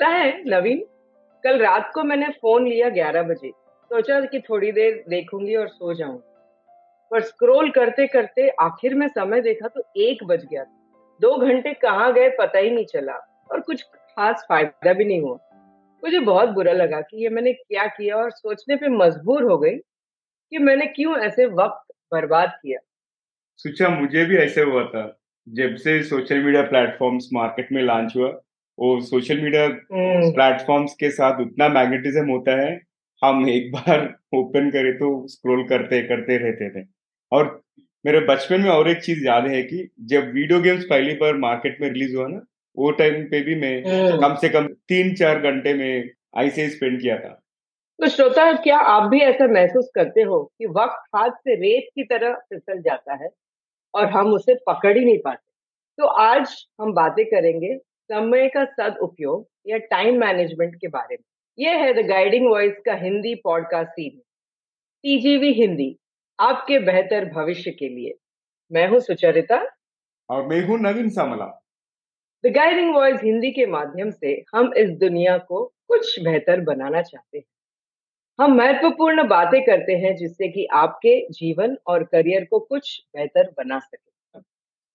पता है, नवीन, कल रात को मैंने फ़ोन लिया ग्यारह बजे। सोचा कि थोड़ी देर देखूँगी और सो जाऊँगी। पर स्क्रॉल करते करते आखिर में समय देखा तो एक बज गया दो घंटे कहाँ गए पता ही नहीं चला और कुछ खास फ़ायदा भी नहीं हुआ। मुझे बहुत बुरा लगा कि ये मैंने क्या किया और सोचने पे मजबूर हो गई कि मैंने क्यों ऐसे वक्त बर्बाद किया। सोचा, मुझे भी ऐसे हुआ था। जब से सोशल मीडिया प्लेटफॉर्म्स मार्केट में लॉन्च हुआ वो सोशल मीडिया प्लेटफॉर्म्स के साथ उतना मैग्नेटिज्म होता है हम एक बार ओपन करें तो स्क्रॉल करते करते रहते थे। और मेरे बचपन में और एक चीज़ याद है कि जब वीडियो गेम्स पहली बार मार्केट में रिलीज़ हुआ ना वो टाइम पे भी मैं हम्म। कम से कम तीन चार घंटे में ऐसे ही स्पेंड किया था। तो श्रोता क्या आप भी ऐसा महसूस करते हो कि वक्त हाथ से रेत की तरह फिसल जाता है और हम उसे पकड़ ही नहीं पाते? तो आज हम बातें करेंगे समय का सदउपयोग या टाइम मैनेजमेंट के बारे में। यह है द गाइडिंग वॉइस का Hindi podcast series TGV Hindi आपके बेहतर भविष्य के लिए। मैं हूँ सुचरिता। और मैं हूँ Naveen Samala. The guiding voice Hindi के माध्यम से हम इस दुनिया को कुछ बेहतर बनाना चाहते हैं। हम महत्वपूर्ण बातें करते हैं जिससे कि आपके जीवन और करियर को कुछ बेहतर बना सके।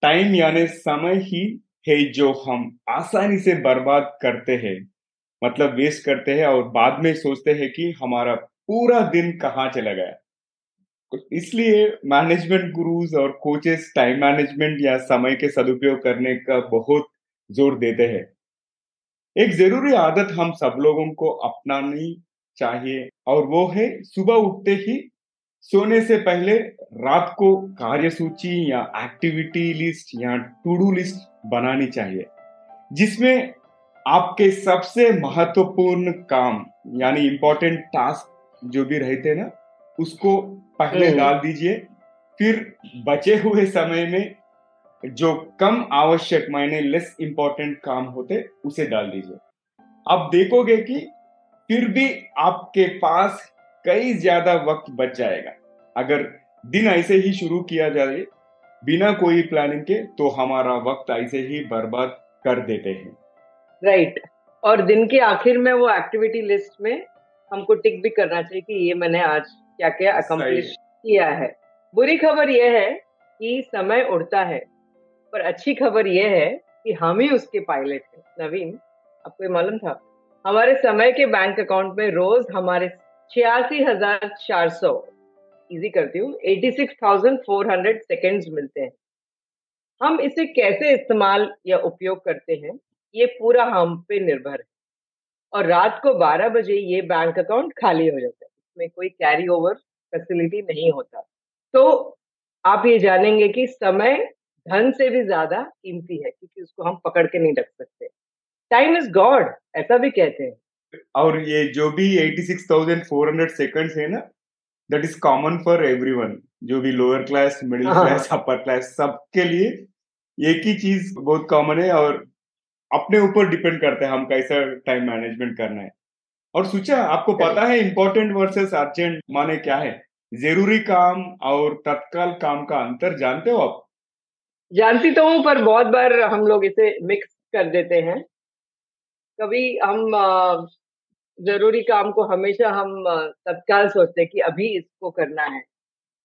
टाइम यानी समय ही है, जो हम आसानी से बर्बाद करते हैं मतलब वेस्ट करते हैं और बाद में सोचते हैं कि हमारा पूरा दिन कहाँ चला गया। इसलिए मैनेजमेंट गुरुज और कोचेस टाइम मैनेजमेंट या समय के सदुपयोग करने का बहुत ज़ोर देते हैं। एक ज़रूरी आदत हम सब लोगों को अपनानी चाहिए और वो है सुबह उठते ही सोने से पहले रात को कार्य सूची या एक्टिविटी लिस्ट या टू डू लिस्ट बनानी चाहिए जिसमें आपके सबसे महत्वपूर्ण काम यानी इंपॉर्टेंट टास्क जो भी रहते ना उसको पहले हम्म। डाल दीजिए फिर बचे हुए समय में जो कम आवश्यक मायने लेस इंपॉर्टेंट काम होते उसे डाल दीजिए आप देखोगे कि फिर भी आपके पास कई ज़्यादा वक्त बच जाएगा। अगर दिन ऐसे ही शुरू किया जाए बिना कोई प्लानिंग के तो हमारा वक्त ऐसे ही बर्बाद कर देते हैं। Right right. और दिन के आखिर में वो एक्टिविटी लिस्ट में हमको टिक भी करना चाहिए कि ये मैंने आज क्या क्या अकम्प्लिश किया है। बुरी खबर यह है कि समय उड़ता है पर अच्छी खबर यह है कि हम ही उसके पायलट हैं। नवीन आपको ये मालूम था? हमारे समय के बैंक अकाउंट में रोज हमारे छियासी हज़ार चार सौ। इजी करती हूँ। Eighty six thousand four hundred seconds मिलते हैं। हम इसे कैसे इस्तेमाल या उपयोग करते हैं, ये पूरा हम पे निर्भर है। और रात को 12 बजे ये बैंक अकाउंट खाली हो जाता है। इसमें कोई कैरी ओवर फैसिलिटी नहीं होता। तो आप ये जानेंगे कि समय धन से भी ज़्यादा कीमती है, क्योंकि उसको हम पकड़ के नहीं रख सकते। टाइम इज़ गॉड ऐसा भी कहते हैं। और ये जो भी 86,400 सेकंड्स है ना that is common for everyone जो भी lower class middle class upper class सबके लिए एक ही चीज़ बहुत कॉमन है और अपने ऊपर डिपेंड करता है हम कैसा टाइम मैनेजमेंट करना है। और सोचा आपको पता है इंपॉर्टेंट वर्सेस अर्जेंट माने क्या है? ज़रूरी काम और तत्काल काम का अंतर जानते हो आप? जानती तो हूँ पर बहुत बार हम लोग इसे मिक्स कर देते हैं। कभी हम ज़रूरी काम को हमेशा हम तत्काल सोचते हैं कि अभी इसको करना है।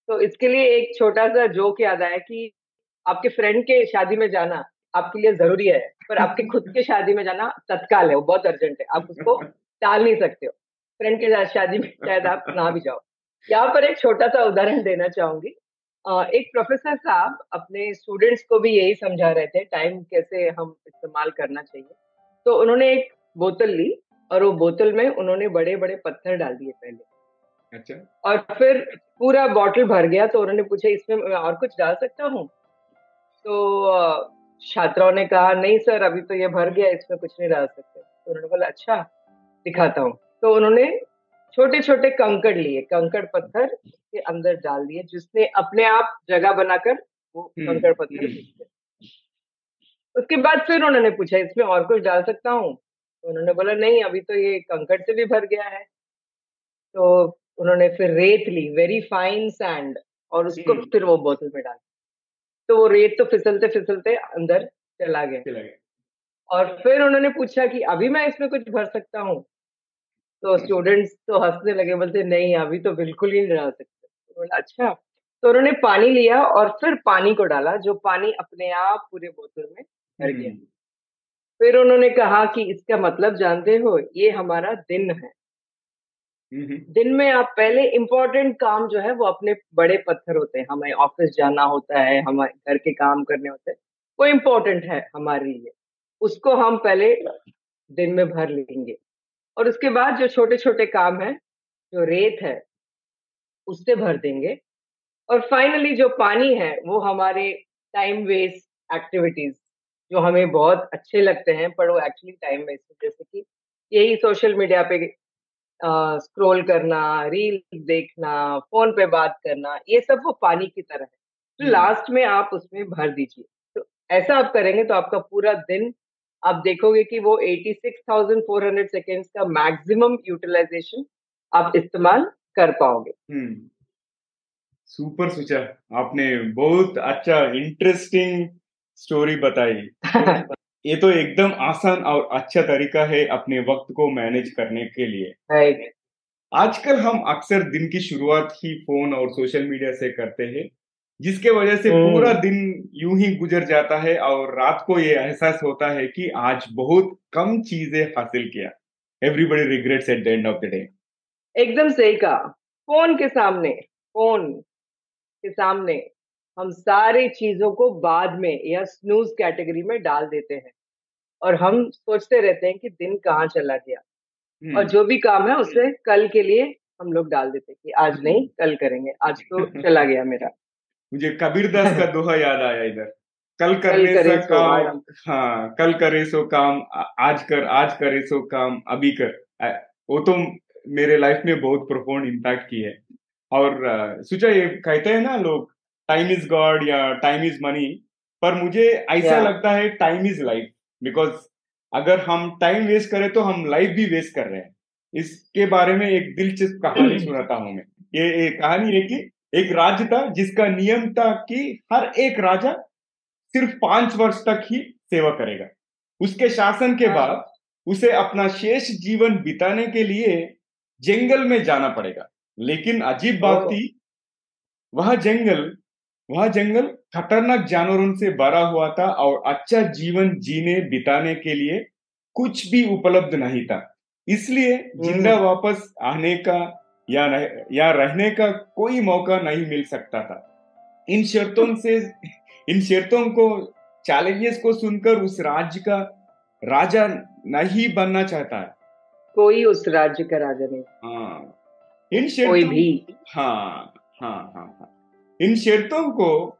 तो इसके लिए एक छोटा सा जोक याद आया कि आपके फ्रेंड के शादी में जाना आपके लिए ज़रूरी है, पर आपके खुद के शादी में जाना तत्काल है, वो बहुत अर्जेंट है, आप उसको टाल नहीं सकते हो। फ्रेंड के शादी में शायद आप ना भी जाओ। यहाँ पर एक छोटा सा उदाहरण देना चाहूँगी। एक प्रोफेसर साहब अपने स्टूडेंट्स को भी यही समझा रहे थे, टाइम कैसे हम इस्तेमाल करना चाहिए। तो उन्होंने एक बोतल ली और वो बोतल में उन्होंने बड़े बड़े पत्थर डाल दिए पहले। अच्छा। और फिर पूरा बॉटल भर गया तो उन्होंने पूछा इसमें मैं और कुछ डाल सकता हूँ? तो छात्राओं ने कहा नहीं सर अभी तो ये भर गया इसमें कुछ नहीं डाल सकते। तो उन्होंने बोला अच्छा दिखाता हूँ। तो उन्होंने छोटे छोटे कंकड़ लिए कंकड़ पत्थर के अंदर डाल दिए जिसने अपने आप जगह बनाकर वो हम्म, कंकड़ पत्थर हम्म। उसके बाद फिर उन्होंने पूछा इसमें और कुछ डाल सकता हूँ? उन्होंने बोला नहीं अभी तो ये कंकड़ से भी भर गया है। तो उन्होंने फिर रेत ली वेरी फाइन सैंड और उसको। फिर वो बोतल में डाल तो वो रेत तो फिसलते फिसलते अंदर चला गया। और फिर उन्होंने पूछा कि अभी मैं इसमें कुछ भर सकता हूँ? तो स्टूडेंट्स तो हंसने लगे बोलते नहीं अभी तो बिल्कुल ही नहीं डाल सकते। तो बोला अच्छा। तो उन्होंने पानी लिया और फिर पानी को डाला जो पानी अपने आप पूरे बोतल में भर गया। हम्म, फिर उन्होंने कहा कि इसका मतलब जानते हो ये हमारा दिन है। हम्म, दिन में आप पहले इम्पोर्टेंट काम जो है वो अपने बड़े पत्थर होते हैं। हमें ऑफ़िस जाना होता है हमारे घर के काम करने होते हैं वो इम्पोर्टेंट है हमारे लिए। उसको हम पहले दिन में भर लेंगे। और उसके बाद जो छोटे छोटे काम है जो रेत है उससे भर देंगे। और फाइनली जो पानी है वो हमारे टाइम वेस्ट एक्टिविटीज़ जो हमें बहुत अच्छे लगते हैं पर वो एक्चुअली टाइम वेस्ट है। जैसे कि यही सोशल मीडिया पे स्क्रॉल करना रील देखना फ़ोन पे बात करना ये सब वो पानी की तरह है। तो हम्म, लास्ट में आप उसमें भर दीजिए। तो ऐसा आप करेंगे तो आपका पूरा दिन आप देखोगे कि वो 86,400 सेकेंड्स का मैक्सिमम यूटिलाइजेशन आप इस्तेमाल कर पाओगे। हम्म। सुपर सोचा आपने बहुत अच्छा इंटरेस्टिंग स्टोरी बताई। ये तो एकदम आसान और अच्छा तरीका है अपने वक्त को मैनेज करने के लिए। आजकल हम अक्सर दिन की शुरुआत ही फ़ोन और सोशल मीडिया से करते हैं जिसके वजह से पूरा हम्म दिन यूँ ही गुजर जाता है और रात को ये एहसास होता है कि आज बहुत कम चीज़ें हासिल किया। Everybody regrets at the end of the day एकदम सही कहा। फ़ोन के सामने फ़ोन के सामने। हम सारी चीज़ों को बाद में या स्नूज कैटेगरी में डाल देते हैं। और हम सोचते रहते हैं कि दिन कहाँ चला गया। और हम्म जो भी काम है उसे कल के लिए हम लोग डाल देते हैं कि आज नहीं कल करेंगे। आज तो चला गया मेरा। मुझे कबीरदास का दोहा याद आया इधर। कल कल करे सा काम हाँ कल करे सो काम आज कर आज करे सो काम अभी कर। वो तो मेरे लाइफ में बहुत प्रोफाउंड इम्पैक्ट की है। और सुचा ये कहते हैं ना लोग टाइम इज़ गॉड या टाइम इज़ मनी पर मुझे ऐसा या लगता है टाइम इज़ लाइफ बिकॉज़ अगर हम टाइम वेस्ट करें तो हम लाइफ भी वेस्ट कर रहे हैं। इसके बारे में एक दिलचस्प कहानी सुनाता हूँ मैं। ये एक कहानी है कि एक राज्य था जिसका नियम था कि हर एक राजा सिर्फ़ पाँच वर्ष तक ही सेवा करेगा। उसके शासन के हाँ। बाद उसे अपना शेष जीवन बिताने के लिए जंगल में जाना पड़ेगा। लेकिन अजीब बात थी वह जंगल वह जंगल खतरनाक जानवरों से भरा हुआ था और अच्छा जीवन जीने बिताने के लिए कुछ भी उपलब्ध नहीं था। इसलिए ज़िंदा हम्म वापस आने का या रह, या रहने का कोई मौका नहीं मिल सकता था। इन शर्तों से इन शर्तों को चैलेंजेस को सुनकर उस राज्य का राजा नहीं बनना चाहता। है कोई उस राज्य का राजा नहीं। हाँ। इन कोई शर्तों भी। हाँ हाँ हाँ हाँ। इन शर्तों को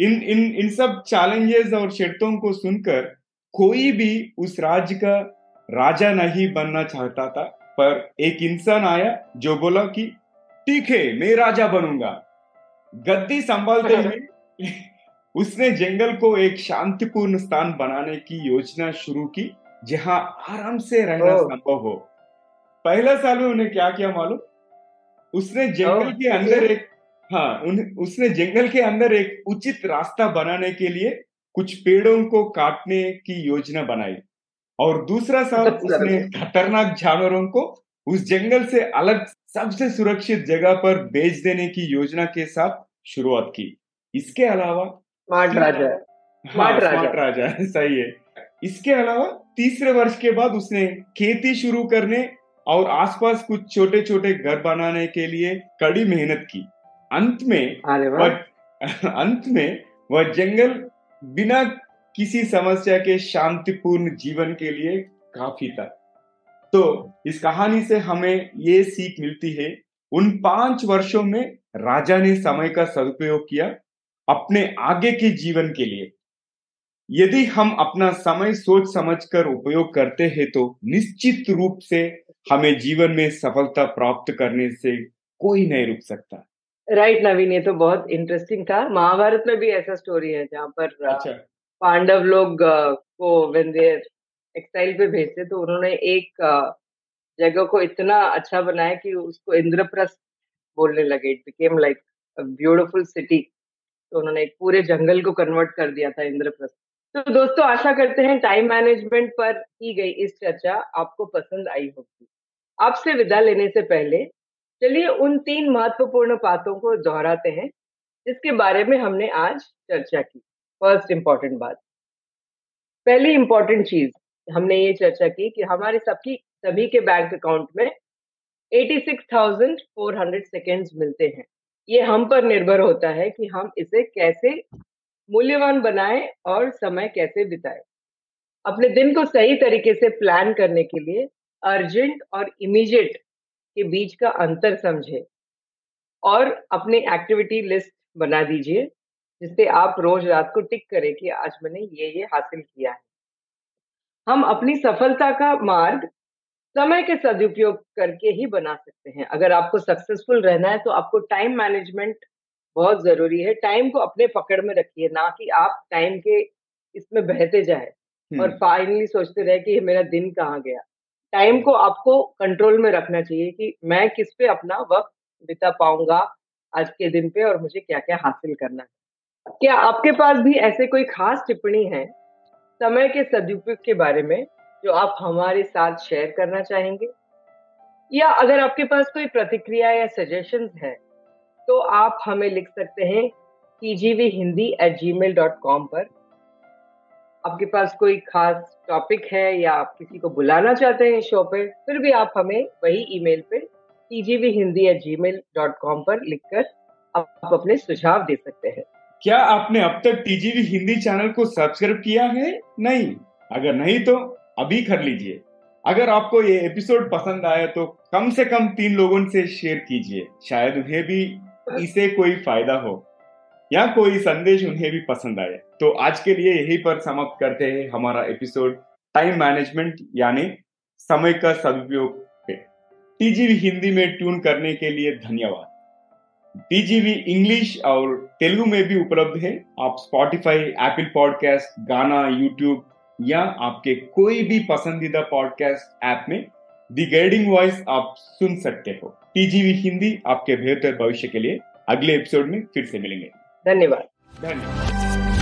इन इन इन सब चैलेंजेस और शर्तों को सुनकर कोई भी उस राज्य का राजा नहीं बनना चाहता था। पर एक इंसान आया जो बोला कि ठीक है मैं राजा बनूँगा। गद्दी संभालते हुए उसने जंगल को एक शांतिपूर्ण स्थान बनाने की योजना शुरू की जहाँ आराम से रहना संभव हो। पहला साल में उन्हें क्या किया मालूम? उसने जंगल के अंदर एक हाँ उन, उसने जंगल के अंदर एक उचित रास्ता बनाने के लिए कुछ पेड़ों को काटने की योजना बनाई। और दूसरा साल उसने खतरनाक जानवरों को उस जंगल से अलग सबसे सुरक्षित जगह पर बेच देने की योजना के साथ शुरुआत की। इसके अलावा स्मार्ट राजा। है हाँ राजा। राजा सही है। इसके अलावा तीसरे वर्ष के बाद उसने खेती शुरू करने और आसपास कुछ छोटे छोटे घर बनाने के लिए कड़ी मेहनत की। अंत में वह अंत में वह जंगल बिना किसी समस्या के शांतिपूर्ण जीवन के लिए काफ़ी था। तो इस कहानी से हमें ये सीख मिलती है उन पाँच वर्षों में राजा ने समय का सदुपयोग किया अपने आगे के जीवन के लिए। यदि हम अपना समय सोच समझकर उपयोग करते हैं तो निश्चित रूप से हमें जीवन में सफलता प्राप्त करने से कोई नहीं रुक सकता। राइट नवीन ये तो बहुत इंटरेस्टिंग था। महाभारत में भी ऐसा स्टोरी है जहाँ पर अच्छा। पांडव लोग को वेन देर एक्साइल पे भेजते तो उन्होंने एक जगह को इतना अच्छा बनाया कि उसको इंद्रप्रस्थ बोलने लगे। It became like beautiful city तो उन्होंने एक पूरे जंगल को कन्वर्ट कर दिया था इंद्रप्रस्थ। तो दोस्तों आशा करते हैं टाइम मैनेजमेंट पर की गई इस चर्चा आपको पसंद आई होगी। आपसे विदा लेने से पहले चलिए उन तीन महत्वपूर्ण बातों को दोहराते हैं जिसके बारे में हमने आज चर्चा की। फ़र्स्ट इंपॉर्टेंट बात। पहली इंपॉर्टेंट चीज़ हमने ये चर्चा की कि हमारे सबकी सभी के बैंक अकाउंट में 86,400 सेकेंड्स मिलते हैं। ये हम पर निर्भर होता है कि हम इसे कैसे मूल्यवान बनाए और समय कैसे बिताए। अपने दिन को सही तरीके से प्लान करने के लिए अर्जेंट और इमीडिएट के बीच का अंतर समझे और अपनी एक्टिविटी लिस्ट बना दीजिए जिससे आप रोज रात को टिक करें कि आज मैंने ये ये हासिल किया है। हम अपनी सफलता का मार्ग समय के सदुपयोग करके ही बना सकते हैं। अगर आपको सक्सेसफुल रहना है तो आपको टाइम मैनेजमेंट बहुत ज़रूरी है। टाइम को अपने पकड़ में रखिए ना कि आप टाइम के इसमें बहते जाए और फाइनली सोचते रहे कि मेरा दिन कहाँ गया। टाइम को आपको कंट्रोल में रखना चाहिए कि मैं किस पे अपना वक्त बिता पाऊँगा आज के दिन पे और मुझे क्या क्या हासिल करना है। क्या आपके पास भी ऐसे कोई खास टिप्पणी है समय के सदुपयोग के बारे में जो आप हमारे साथ शेयर करना चाहेंगे? या अगर आपके पास कोई प्रतिक्रिया या सजेशन है तो आप हमें लिख सकते हैं TGV Hindi at Gmail dot com पर। आपके पास कोई खास टॉपिक है या आप किसी को बुलाना चाहते हैं शो पे फिर भी आप हमें वही ईमेल पे TGV Hindi at Gmail dot com पर लिखकर आप अपने सुझाव दे सकते हैं। क्या आपने अब तक टीजीवी हिंदी चैनल को सब्सक्राइब किया है? नहीं। अगर नहीं तो अभी कर लीजिए। अगर आपको ये एपिसोड पसंद आया तो कम से कम तीन लोगों से शेयर कीजिए। शायद उन्हें भी इसे कोई फ़ायदा हो। या कोई संदेश उन्हें भी पसंद आए तो आज के लिए यही पर समाप्त करते हैं हमारा एपिसोड टाइम मैनेजमेंट यानी समय का सदुपयोग पे। टीजीवी हिंदी में ट्यून करने के लिए धन्यवाद। टीजीवी इंग्लिश और तेलुगु में भी उपलब्ध है। आप Spotify Apple podcast Gaana YouTube या आपके कोई भी पसंदीदा पॉडकास्ट ऐप में दी गाइडिंग वॉइस आप सुन सकते हो। टीजीवी हिंदी आपके बेहतर भविष्य के लिए अगले एपिसोड में फिर से मिलेंगे। धन्यवाद। धन्यवाद।